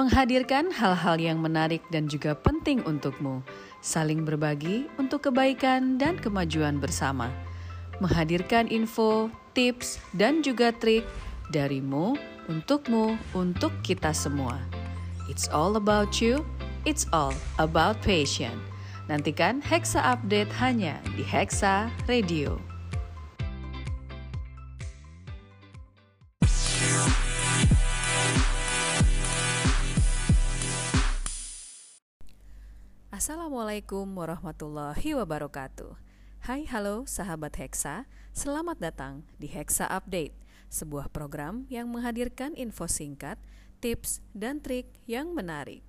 Menghadirkan hal-hal yang menarik dan juga penting untukmu saling berbagi untuk kebaikan dan kemajuan bersama, menghadirkan info, tips, dan juga trik darimu, untukmu, untuk kita semua. It's all about you, it's all about passion. Nantikan Hexa Update hanya di Hexa Radio. Assalamualaikum warahmatullahi wabarakatuh. Hai halo sahabat Hexa, selamat datang di Hexa Update, sebuah program yang menghadirkan info singkat, tips, dan trik yang menarik.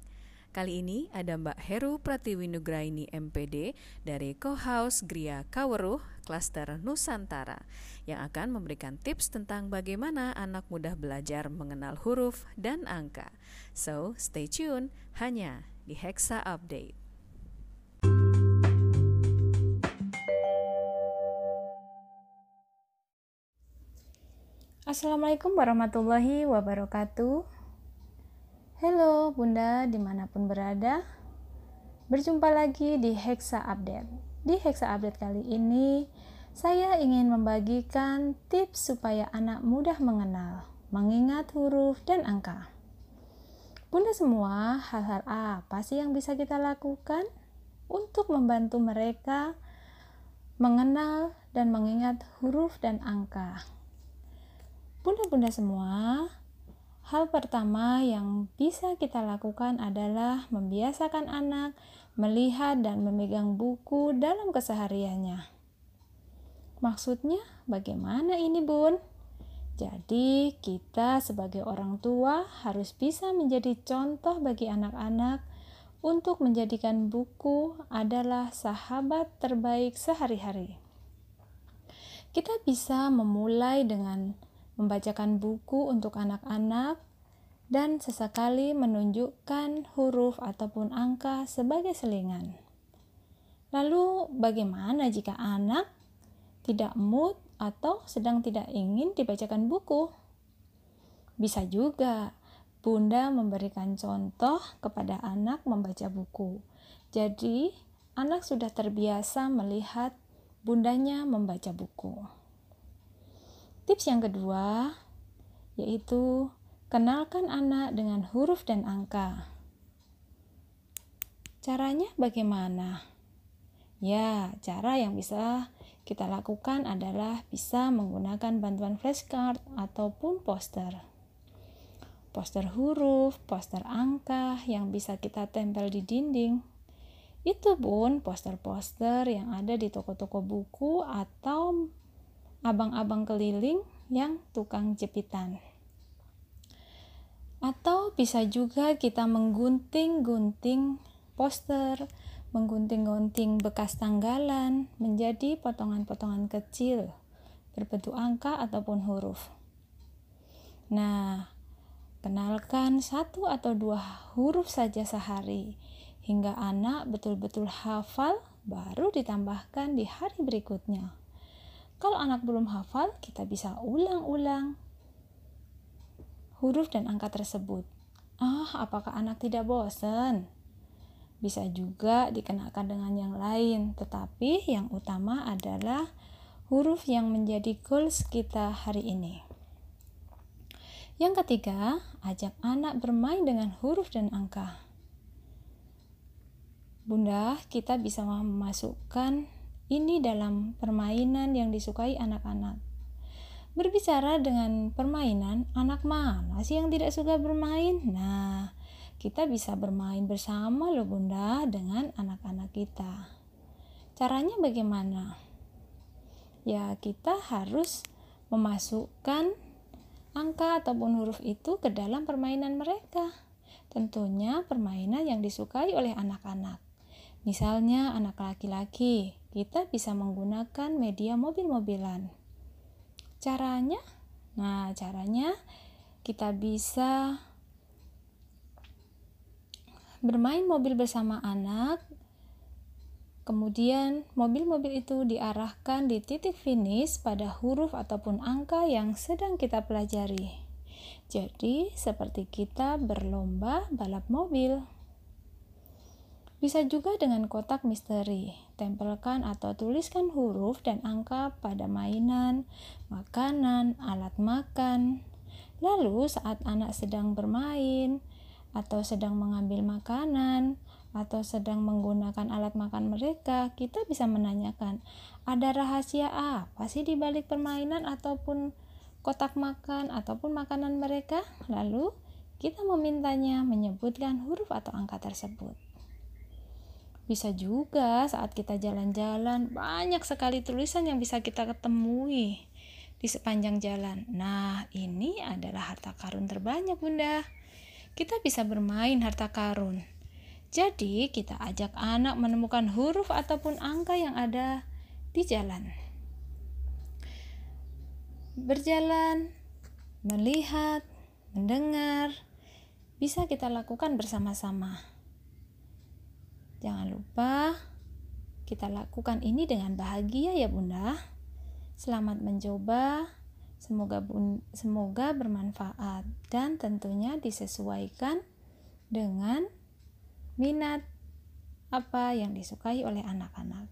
Kali ini ada Mbak Heru Pratiwi Nugraini MPD dari Co-House Gria Kaweruh, Klaster Nusantara, yang akan memberikan tips tentang bagaimana anak mudah belajar mengenal huruf dan angka. So, stay tune hanya di Hexa Update. Assalamualaikum warahmatullahi wabarakatuh. Halo bunda di mana pun berada. Berjumpa lagi di Hexa Update. Di Hexa Update kali ini Saya ingin membagikan tips supaya anak mudah mengenal Mengingat huruf dan angka. Bunda semua, hal-hal apa sih yang bisa kita lakukan untuk membantu mereka mengenal dan mengingat huruf dan angka? Bunda-bunda semua, hal pertama yang bisa kita lakukan adalah membiasakan anak melihat dan memegang buku dalam kesehariannya. Maksudnya, bagaimana ini, Bun? Jadi, kita sebagai orang tua harus bisa menjadi contoh bagi anak-anak untuk menjadikan buku adalah sahabat terbaik sehari-hari. Kita bisa memulai dengan membacakan buku untuk anak-anak, dan sesekali menunjukkan huruf ataupun angka sebagai selingan. Lalu, bagaimana jika anak tidak mood atau sedang tidak ingin dibacakan buku? Bisa juga Bunda memberikan contoh kepada anak membaca buku. Jadi, anak sudah terbiasa melihat bundanya membaca buku. Tips yang kedua yaitu kenalkan anak dengan huruf dan angka. Caranya bagaimana? Ya, cara yang bisa kita lakukan adalah bisa menggunakan bantuan flashcard ataupun poster. Poster huruf, poster angka yang bisa kita tempel di dinding. Itu pun poster-poster yang ada di toko-toko buku atau abang-abang keliling yang tukang jepitan. Atau bisa juga kita menggunting-gunting poster, menggunting-gunting bekas tanggalan menjadi potongan-potongan kecil berbentuk angka ataupun huruf. Nah, kenalkan satu atau dua huruf saja sehari hingga anak betul-betul hafal baru ditambahkan di hari berikutnya. Kalau anak belum hafal, kita bisa ulang-ulang huruf dan angka tersebut. Ah, apakah anak tidak bosan? Bisa juga dikenakan dengan yang lain, tetapi yang utama adalah huruf yang menjadi goals kita hari ini. Yang ketiga, ajak anak bermain dengan huruf dan angka. Bunda, kita bisa memasukkan ini dalam permainan yang disukai anak-anak. Berbicara dengan permainan, anak mana sih yang tidak suka bermain? Nah, kita bisa bermain bersama loh bunda dengan anak-anak kita. Caranya bagaimana? Ya, kita harus memasukkan angka ataupun huruf itu ke dalam permainan mereka. Tentunya permainan yang disukai oleh anak-anak. Misalnya anak laki-laki, kita bisa menggunakan media mobil-mobilan. Caranya? Nah, caranya kita bisa bermain mobil bersama anak. Kemudian, mobil-mobil itu diarahkan di titik finish pada huruf ataupun angka yang sedang kita pelajari. Jadi, seperti kita berlomba balap mobil. Bisa juga dengan kotak misteri. Tempelkan atau tuliskan huruf dan angka pada mainan, makanan, alat makan. Lalu, saat anak sedang bermain atau sedang mengambil makanan atau sedang menggunakan alat makan mereka, kita bisa menanyakan, ada rahasia apa sih di balik permainan ataupun kotak makan ataupun makanan mereka? Lalu, kita memintanya menyebutkan huruf atau angka tersebut. Bisa juga saat kita jalan-jalan, banyak sekali tulisan yang bisa kita ketemui di sepanjang jalan. Nah, ini adalah harta karun terbanyak, Bunda. Kita bisa bermain harta karun. Jadi, kita ajak anak menemukan huruf ataupun angka yang ada di jalan. Berjalan, melihat, mendengar, bisa kita lakukan bersama-sama. Jangan lupa kita lakukan ini dengan bahagia ya Bunda. Selamat mencoba. Semoga bun, semoga bermanfaat dan tentunya disesuaikan dengan minat apa yang disukai oleh anak-anak.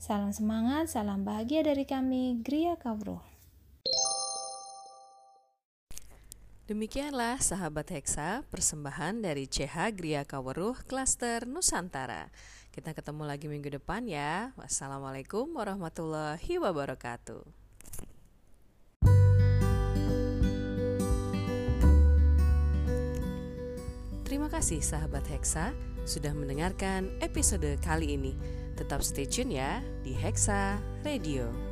Salam semangat, salam bahagia dari kami, Gria Kawruh. Demikianlah sahabat Hexa, persembahan dari CH Gria Kaweruh Klaster Nusantara. Kita ketemu lagi minggu depan ya. Wassalamualaikum warahmatullahi wabarakatuh. Terima kasih sahabat Hexa sudah mendengarkan episode kali ini. Tetap stay tune ya di Hexa Radio.